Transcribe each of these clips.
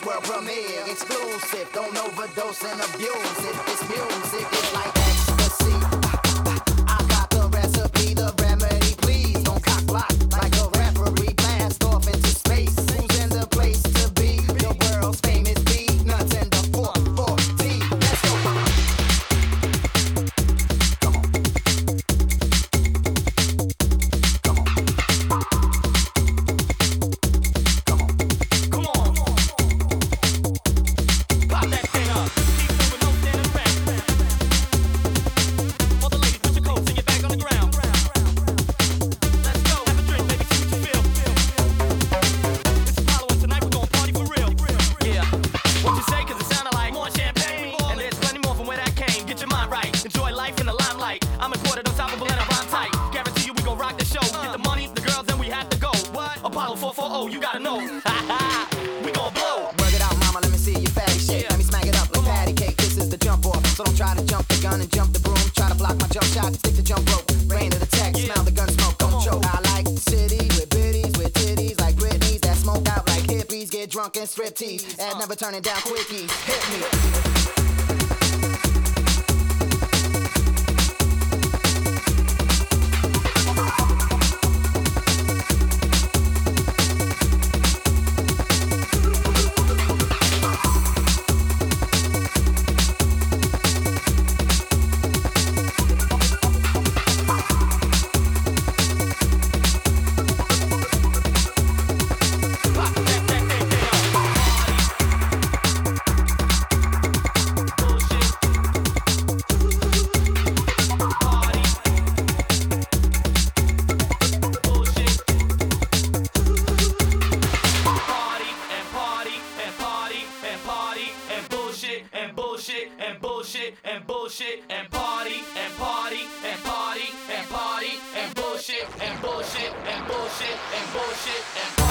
World premiere. Exclusive, don't overdose and abuse it. It's music, it's like teeth. And uh. never turning down quickies. Hit me. and bullshit and party and party and party and party and bullshit and bullshit and bullshit and bullshit and bullshit and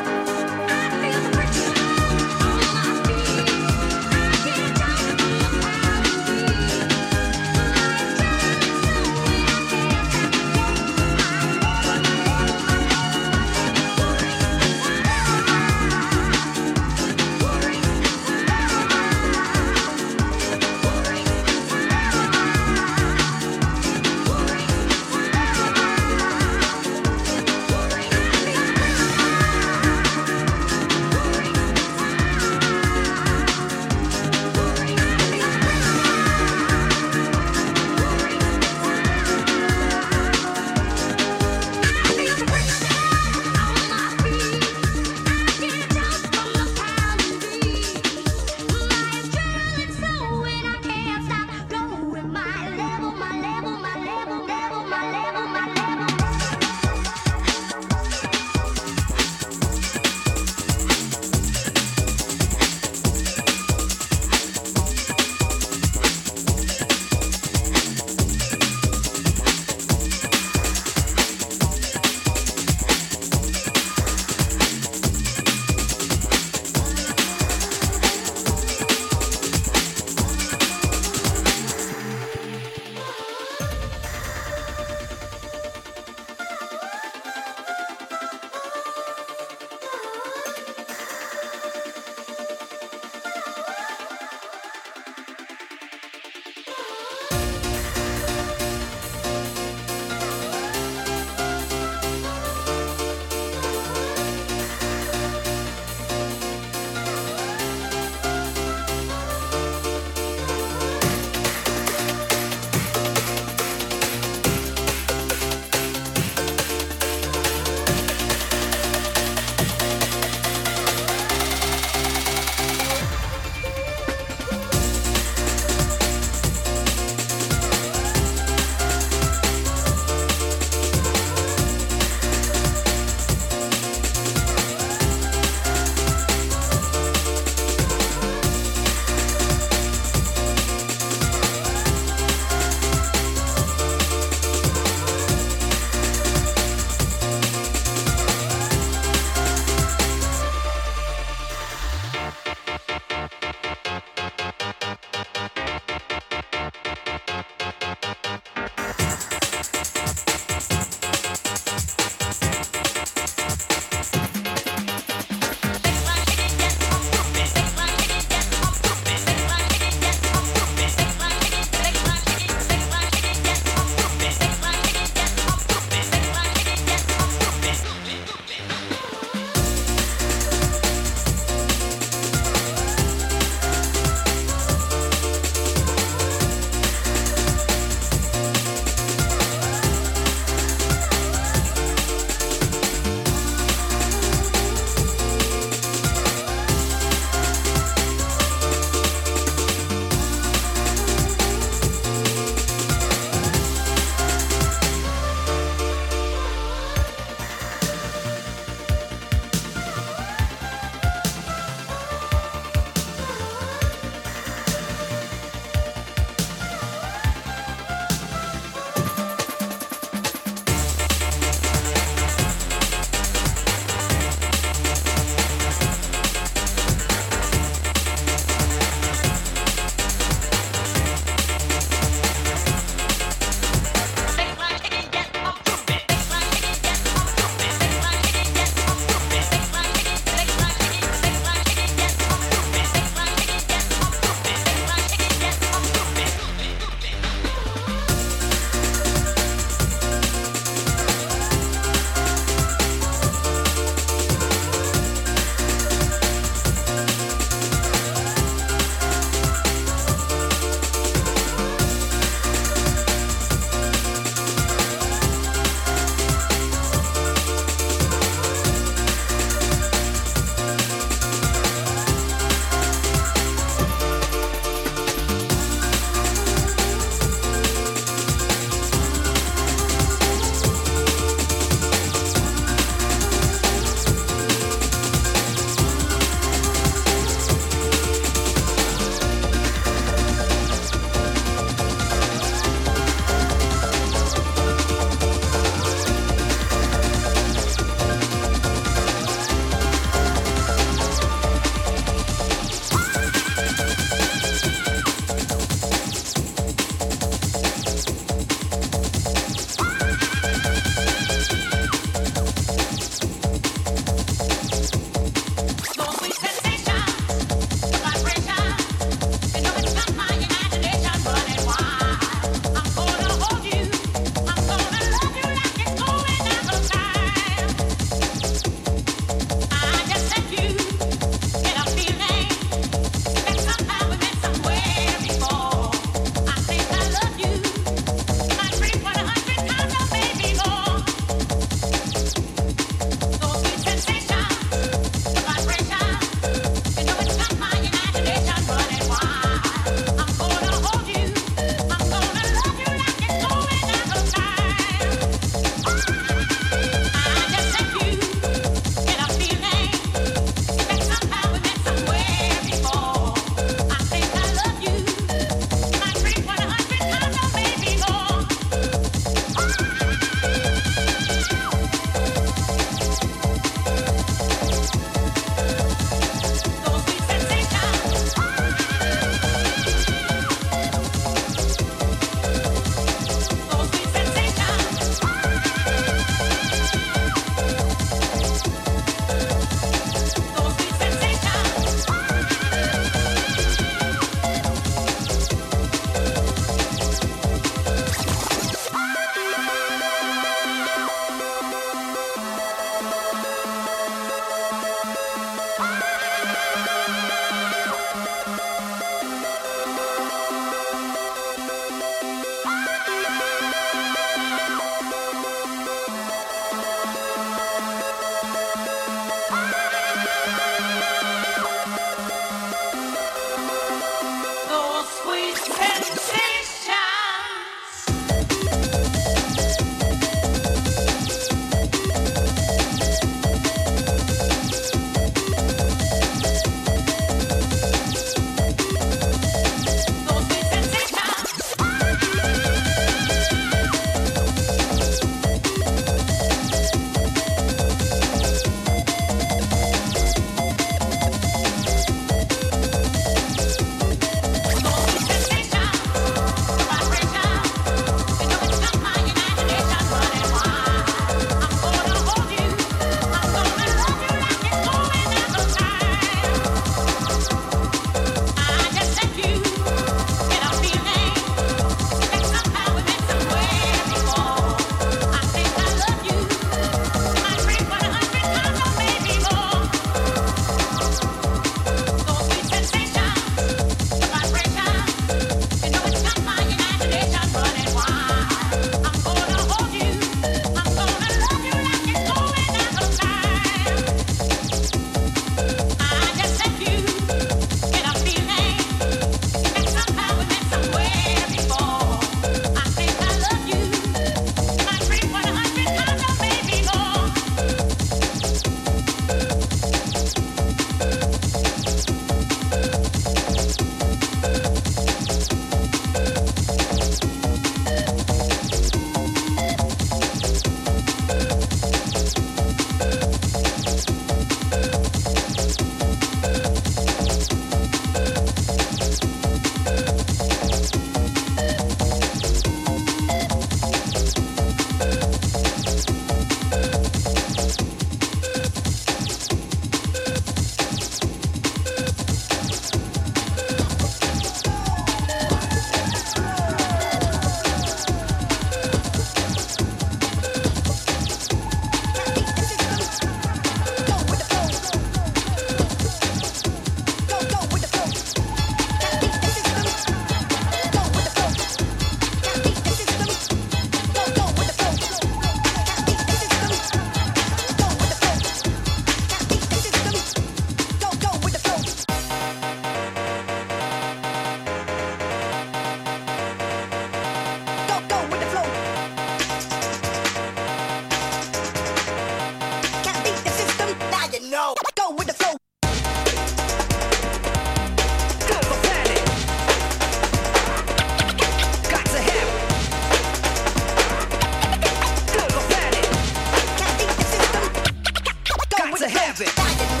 a habit.